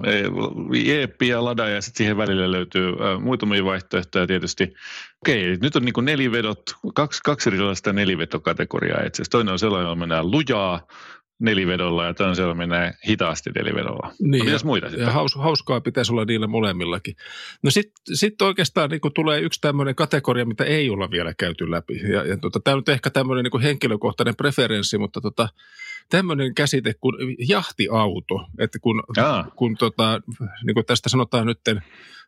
Jeeppi ja Lada ja sitten siihen välille löytyy muutamia vaihtoehtoja tietysti. Okei, nyt on niinku nelivedot, kaksi, kaksi erilaista nelivetokategoriaa itse asiassa. Toinen on sellainen, jolla mennään lujaa, nelivedolla ja toinen siellä menee hitaasti nelivedolla. Niin, no, ja, muita sitten? Ja haus, hauskaa pitäisi olla niillä molemmillakin. No sitten sit oikeastaan niin tulee yksi tämmöinen kategoria, mitä ei olla vielä käyty läpi. Ja, ja tota, tämä on nyt ehkä tämmöinen niin henkilökohtainen preferenssi, mutta tota, tämmöinen käsite kuin jahtiauto, että kun, kun tota, niin kuin tästä sanotaan nytten,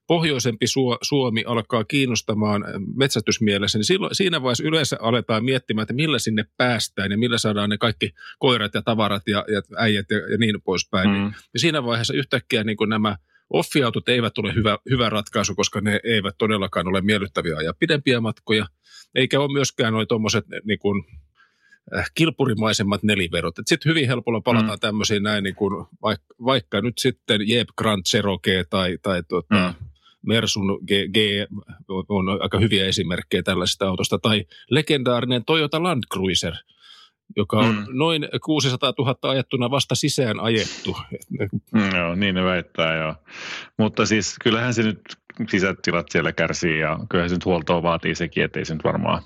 pohjoisempi Suomi alkaa kiinnostamaan metsästysmielessä, niin silloin, siinä vaiheessa yleensä aletaan miettimään, että millä sinne päästään ja millä saadaan ne kaikki koirat ja tavarat ja, ja äijät ja, ja niin poispäin. Mm. Niin, niin siinä vaiheessa yhtäkkiä niin kuin nämä offiautot eivät ole hyvä, hyvä ratkaisu, koska ne eivät todellakaan ole miellyttäviä ja pidempiä matkoja, eikä ole myöskään noin tuommoiset niin kuin, kilpurimaisemmat neliverot. Sitten hyvin helpolla palataan mm. tämmöisiin näin, niin kuin vaikka, vaikka nyt sitten Jeep Grand Cherokee tai, tai tuota, mm. Mersun G, G on aika hyviä esimerkkejä tällaisesta autosta, tai legendaarinen Toyota Land Cruiser, joka on mm. noin 600 000 ajettuna vasta sisään ajettu. Mm, joo, niin ne väittää joo. Mutta siis kyllähän se nyt sisätilat siellä kärsii ja kyllähän se nyt huoltoa vaatii sekin, ettei se nyt varmaan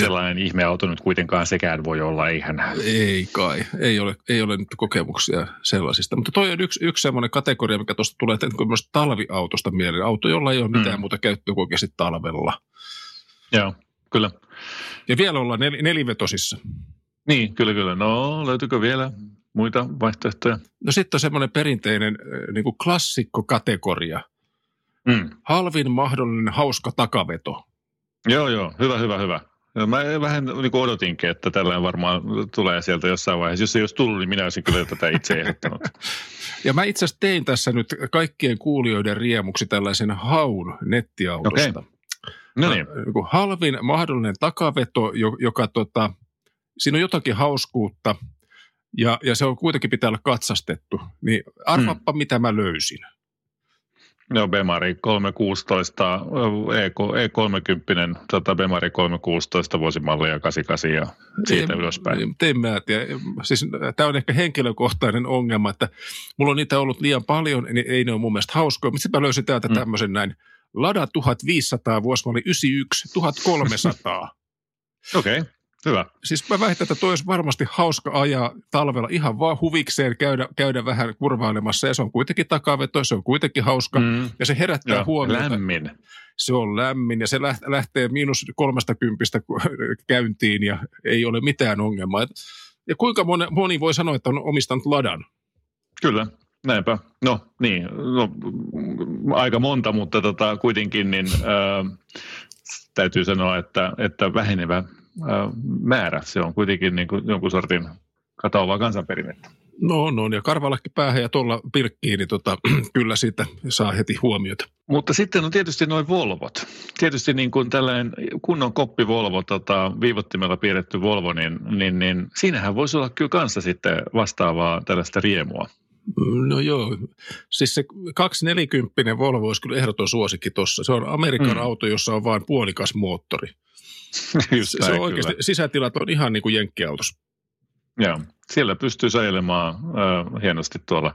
sellainen ihmeauto nyt kuitenkaan sekään voi olla, eihän. Ei kai, ei ole, ei ole nyt kokemuksia sellaisista. Mutta toi on yksi, yksi semmoinen kategoria, mikä tuosta tulee myös talviautosta mieleen. Auto, jolla ei ole mitään mm. muuta käyttöä kuin oikeasti talvella. Joo, kyllä. Ja vielä ollaan nel, nelivetosissa. Niin, kyllä, kyllä. No, löytyykö vielä muita vaihtoehtoja? No sitten on semmoinen perinteinen niin kuin klassikkokategoria. Mm. Halvin mahdollinen hauska takaveto. Joo, joo. Hyvä, hyvä, hyvä. Mä vähän niin kuin odotinkin, että tällainen varmaan tulee sieltä jossain vaiheessa. Jos ei olisi tullut, niin minä olisin kyllä tätä itse ehdottanut. ja mä itse asiassa tein tässä nyt kaikkien kuulijoiden riemuksi tällaisen haun nettiautosta. Okay. No niin. Niin halvin mahdollinen takaveto, joka tota, siinä on jotakin hauskuutta ja, ja se on kuitenkin pitää olla katsastettu. Niin arvappa, hmm. mitä mä löysin. Joo, Bemari 316, E, 30 tota Bemari 316 vuosimallia 88 ja siitä en, ylöspäin. En mä tiedä. Siis, tämä on ehkä henkilökohtainen ongelma, että mulla on niitä ollut liian paljon, niin ei ne ole mun mielestä hauskoja. Mutta sitten mä löysin täältä mm. tämmöisen näin, Lada 1500 vuosimalli 91, 1300. Okei. Okay. Hyvä. Siis mä väitän, että toi olisi varmasti hauska ajaa talvella ihan vaan huvikseen käydä, käydä vähän kurvailemassa. Ja se on kuitenkin takaveto, se on kuitenkin hauska mm. ja se herättää Joo, huomiota. Lämmin. Se on lämmin ja se lähtee miinus kolmesta kympistä käyntiin ja ei ole mitään ongelmaa. Ja kuinka moni, moni voi sanoa, että on omistanut ladan? Kyllä, näinpä. No niin, no, aika monta, mutta tota, kuitenkin niin, ää, täytyy sanoa, että, että vähenevä määrä. Se on kuitenkin niin kuin jonkun sortin katoavaa kansanperinnettä. No, no ja karvalakki päähän ja tuolla pilkkiin, niin tota, kyllä siitä saa heti huomiota. Mutta sitten on tietysti noin Volvot. Tietysti niin kuin tällainen kunnon koppi Volvo, tota, viivottimella piirretty Volvo, niin, niin, niin siinähän voisi olla kyllä kanssa sitten vastaavaa tällaista riemua. No joo, siis se 240 Volvo olisi kyllä ehdoton suosikki tuossa. Se on Amerikan mm. auto, jossa on vain puolikas moottori. Just se, se on oikeasti, sisätilat on ihan niin kuin jenkkiautos. Joo, siellä pystyy sajelemaan äh, hienosti tuolla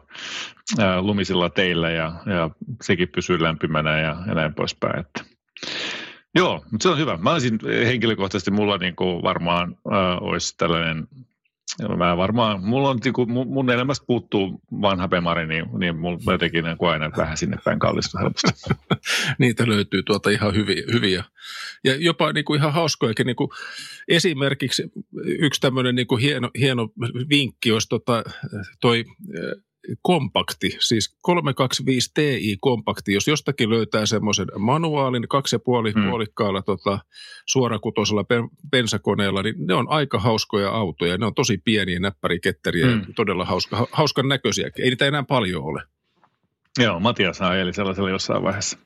äh, lumisilla teillä ja, ja sekin pysyy lämpimänä ja, ja näin poispäin. Että. Joo, mutta se on hyvä. Mä olisin henkilökohtaisesti, mulla niin kuin varmaan äh, olisi tällainen Mä varmaan, mulla on, niinku, mun elämästä puuttuu vanha Pemari, niin, niin mulla jotenkin niin aina vähän sinne päin kallistuu helposti. Niitä löytyy tuota ihan hyviä. hyviä. Ja jopa niin kuin ihan hauskojakin. Niin kuin esimerkiksi yksi tämmöinen niin kuin hieno, hieno vinkki olisi tota, toi kompakti, siis 325 Ti kompakti, jos jostakin löytää semmoisen manuaalin kaksi ja puoli hmm. puolikkaalla tota, suorakutoisella bensakoneella, niin ne on aika hauskoja autoja. Ne on tosi pieniä näppäriketteriä hmm. ja todella hauska, hauskan näköisiäkin. Ei niitä enää paljon ole. Joo, Matias eli sellaisella jossain vaiheessa.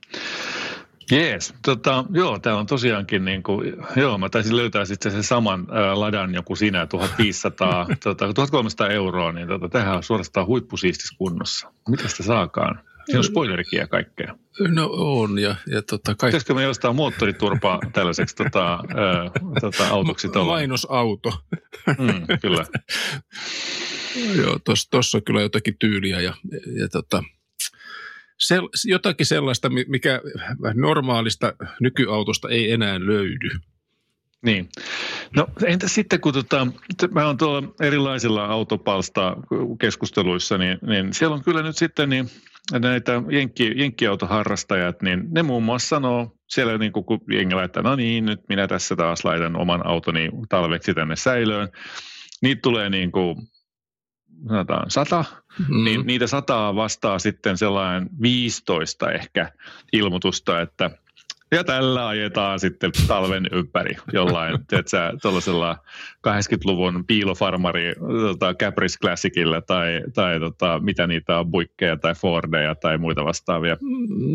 Jees, tota, joo, tämä on tosiaankin, niin kuin, joo, mä taisin löytää sitten sen saman ää, ladan joku sinä, 1500, tota, 1300 euroa, niin tota, tähän on suorastaan huippusiistis kunnossa. Mitä sitä saakaan? Siinä on spoilerikin ja kaikkea. No on, ja, ja tota, kaikki... Pitäisikö me jostain moottoriturpaa tällaiseksi tota, ää, tota, autoksi tuolla? Mainosauto. Mm, kyllä. joo, tuossa on kyllä jotakin tyyliä ja, ja tota, sel, jotakin sellaista, mikä normaalista nykyautosta ei enää löydy. Niin. No entä sitten, kun tota, mä oon tuolla erilaisilla autopalsta keskusteluissa, niin, niin siellä on kyllä nyt sitten niin näitä jenkki, jenkkiautoharrastajat, niin ne muun muassa sanoo siellä niin kuin, kun jengi laittaa, no niin, nyt minä tässä taas laitan oman autoni talveksi tänne säilöön. Niitä tulee niin kuin sanotaan sata, mm. niin niitä sataa vastaa sitten sellainen 15 ehkä ilmoitusta, että ja tällä ajetaan sitten talven ympäri jollain, tuollaisella 80-luvun piilofarmari tota, Caprice Classicilla tai, tai tota, mitä niitä on, buikkeja tai Fordeja tai muita vastaavia.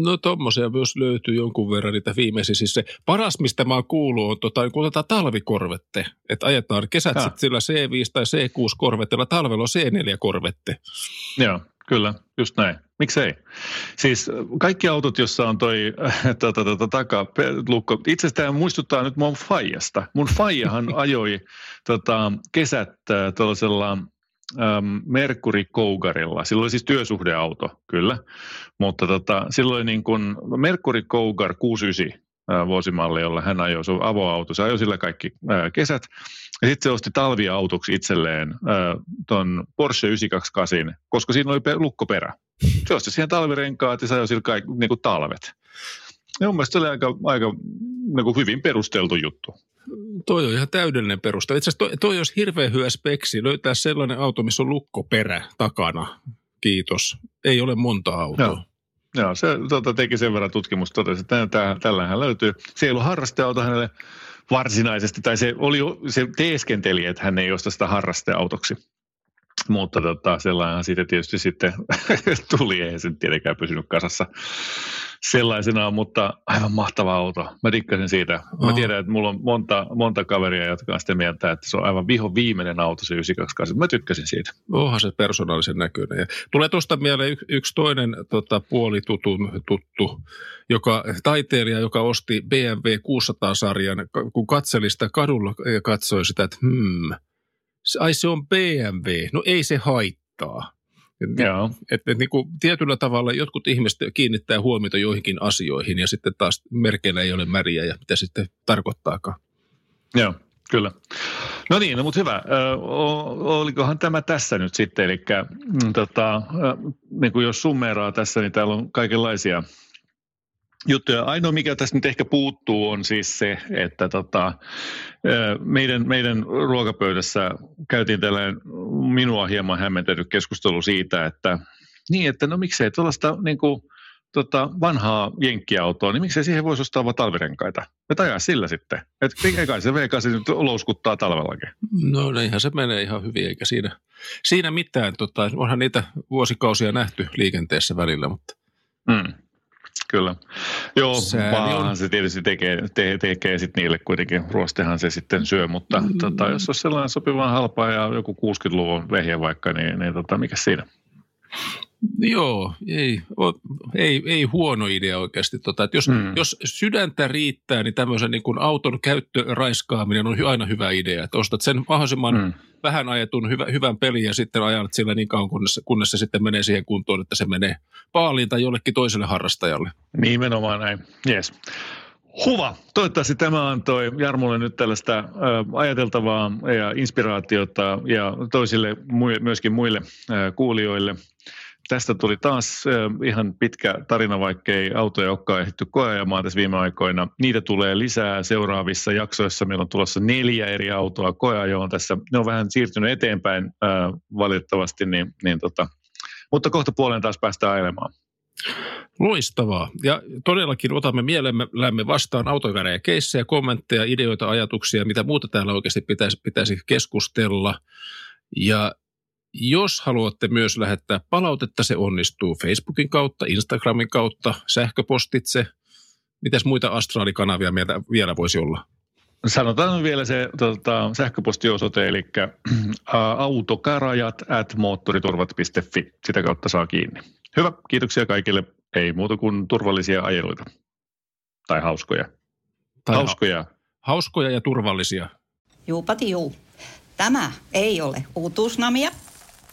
No tuommoisia myös löytyy jonkun verran niitä viimeisiä. Siis se paras, mistä mä oon kuullut, on tota, kun otetaan talvikorvette, että ajetaan kesät sitten sillä C5 tai C6-korvetella, talvella on C4-korvette. Joo, kyllä, just näin. Miksei? Siis kaikki autot, jossa on toi tota, tota, takalukko, itse asiassa tämä muistuttaa nyt mun faijasta. Mun faijahan ajoi tota, kesät äh, tuollaisella ähm, Mercury Cougarilla. Silloin oli siis työsuhdeauto, kyllä. Mutta tota, silloin niin kuin Mercury Cougar 69 vuosimalli, jolla hän ajoi, se on avoauto, se ajoi sillä kaikki kesät. Ja sitten se osti talviautoksi itselleen tuon Porsche 928, koska siinä oli lukkoperä. Se osti siihen talvirenkaat ja se ajoi sillä kaikki niin kuin talvet. Ja mun mielestä se oli aika, aika niin kuin hyvin perusteltu juttu. Toi on ihan täydellinen peruste. Itse asiassa toi, toi olisi hirveän hyvä speksi. Löytää sellainen auto, missä on lukkoperä takana. Kiitos. Ei ole monta autoa. Joo. Joo, se tota, teki sen verran tutkimusta, totesi, että tällähän löytyy. Se ei ollut harrasteauto hänelle varsinaisesti, tai se, oli, se teeskenteli, että hän ei osta sitä harrasteautoksi. Mutta tota, sellainen siitä tietysti sitten tuli, ei se tietenkään pysynyt kasassa sellaisenaan, mutta aivan mahtava auto. Mä tikkasin siitä. Mä oh. tiedän, että mulla on monta, monta kaveria, jotka on sitä mieltä, että se on aivan viho viimeinen auto se 928. Mä tykkäsin siitä. Onhan se persoonallisen näköinen. Ja tulee tuosta mieleen y- yksi toinen tota, puolitutun tuttu, joka, taiteilija, joka osti BMW 600-sarjan, kun katseli sitä kadulla ja katsoi sitä, että hmm, ai se on BMW, no ei se haittaa. Joo. Että et, niin kuin tietyllä tavalla jotkut ihmiset kiinnittää huomiota joihinkin asioihin ja sitten taas merkeillä ei ole märiä ja mitä sitten tarkoittaakaan. Joo, kyllä. No niin, no mutta hyvä. Ö, olikohan tämä tässä nyt sitten, eli mm, tota, niin kuin jos summeeraa tässä, niin täällä on kaikenlaisia juttuja. Ainoa, mikä tässä nyt ehkä puuttuu, on siis se, että tota, meidän, meidän ruokapöydässä käytiin tällainen minua hieman hämmentänyt keskustelu siitä, että niin, että no miksei tuollaista niin kuin, tota, vanhaa jenkkiautoa, niin miksei siihen voisi ostaa vain talvirenkaita? Me tajaa sillä sitten. Että kai se V8 nyt louskuttaa talvellakin. No niinhän se menee ihan hyvin, eikä siinä, siinä mitään. Tota, onhan niitä vuosikausia nähty liikenteessä välillä, mutta... Mm. Kyllä. Joo, vaan se tietysti tekee, te, tekee sitten niille kuitenkin, ruostehan se sitten syö, mutta mm. tota, jos olisi sellainen sopivan halpaa ja joku 60-luvun vehje vaikka, niin, niin tota, mikä siinä? Joo, ei, ei, ei huono idea oikeasti. Tota, että jos, mm. jos sydäntä riittää, niin tämmöisen niin kuin auton käyttöraiskaaminen on aina hyvä idea. Että ostat sen mahdollisimman mm. Vähän ajetun hyvä, hyvän pelin ja sitten ajat sillä niin kauan, kunnes, kunnes se sitten menee siihen kuntoon, että se menee paaliin tai jollekin toiselle harrastajalle. Nimenomaan näin, yes. Huva. Toivottavasti tämä antoi Jarmolle nyt tällaista ajateltavaa ja inspiraatiota ja toisille myöskin muille kuulijoille. Tästä tuli taas ihan pitkä tarina, vaikkei autoja olekaan ehditty koeajamaan tässä viime aikoina. Niitä tulee lisää seuraavissa jaksoissa. Meillä on tulossa neljä eri autoa koeajoon tässä. Ne on vähän siirtynyt eteenpäin ö, valitettavasti, niin, niin tota, mutta kohta puoleen taas päästään ajelemaan. Loistavaa. Ja todellakin otamme mielellämme vastaan autovärejä, keissejä, kommentteja, ideoita, ajatuksia, mitä muuta täällä oikeasti pitäisi, pitäisi keskustella. Ja jos haluatte myös lähettää palautetta, se onnistuu Facebookin kautta, Instagramin kautta, sähköpostitse. Mitäs muita astraalikanavia meiltä vielä voisi olla? Sanotaan vielä se tota, sähköpostiosoite, eli autokarajat at moottoriturvat.fi. Sitä kautta saa kiinni. Hyvä, kiitoksia kaikille. Ei muuta kuin turvallisia ajeluita. Tai hauskoja. Tai hauskoja. Hauskoja ja turvallisia. Juupati juu. Tämä ei ole uutuusnamia.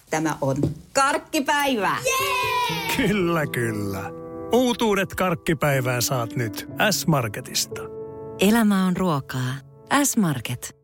Tämä on karkkipäivää. Jee! Kyllä, kyllä. Uutuudet karkkipäivää saat nyt S-Marketista. Elämä on ruokaa. S-Market.